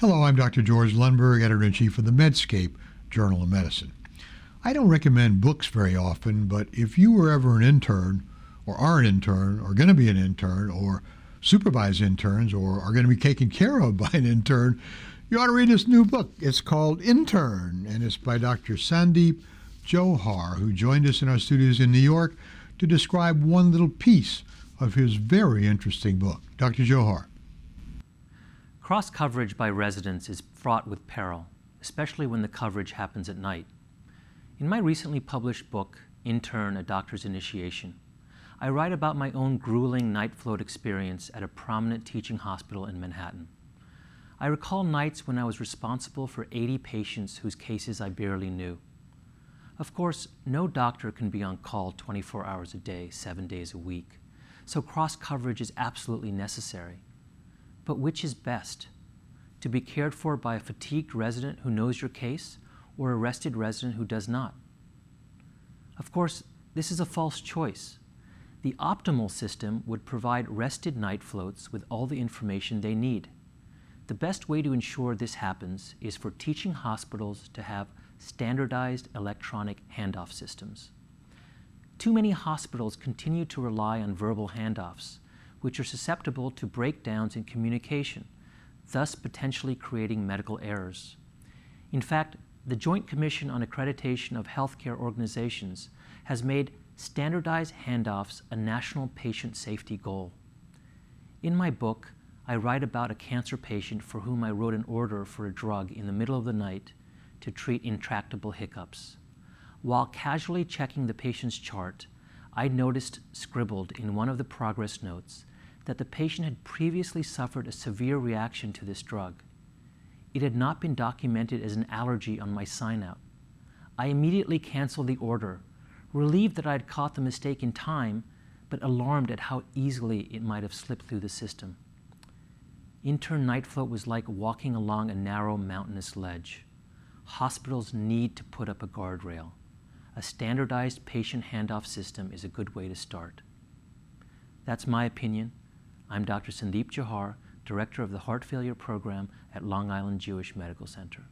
Hello, I'm Dr. George Lundberg, editor in chief of the Medscape Journal of Medicine. I don't recommend books very often, but if you were ever an intern, or are an intern, or going to be an intern, or supervise interns, or are going to be taken care of by an intern, you ought to read this new book. It's called Intern, and it's by Dr. Sandeep Jauhar, who joined us in our studios in New York to describe one little piece of his very interesting book. Dr. Jauhar. Cross coverage by residents is fraught with peril, especially when the coverage happens at night. In my recently published book, Intern A Doctor's Initiation, I write about my own grueling night float experience at a prominent teaching hospital in Manhattan. I recall nights when I was responsible for 80 patients whose cases I barely knew. Of course, no doctor can be on call 24 hours a day, seven days a week, so cross coverage is absolutely necessary. But which is best? To be cared for by a fatigued resident who knows your case or a rested resident who does not? Of course, this is a false choice. The optimal system would provide rested night floats with all the information they need. The best way to ensure this happens is for teaching hospitals to have standardized electronic handoff systems. Too many hospitals continue to rely on verbal handoffs, which are susceptible to breakdowns in communication, thus potentially creating medical errors. In fact, the Joint Commission on Accreditation of Healthcare Organizations has made standardized handoffs a national patient safety goal. In my book, I write about a cancer patient for whom I wrote an order for a drug in the middle of the night to treat intractable hiccups. While casually checking the patient's chart, I noticed scribbled in one of the progress notes that the patient had previously suffered a severe reaction to this drug. It had not been documented as an allergy on my sign out. I immediately canceled the order, relieved that I had caught the mistake in time, but alarmed at how easily it might have slipped through the system. Intern night float was like walking along a narrow mountainous ledge. Hospitals need to put up a guardrail. A standardized patient handoff system is a good way to start. That's my opinion. I'm Dr. Sandeep Jauhar, Director of the Heart Failure Program at Long Island Jewish Medical Center.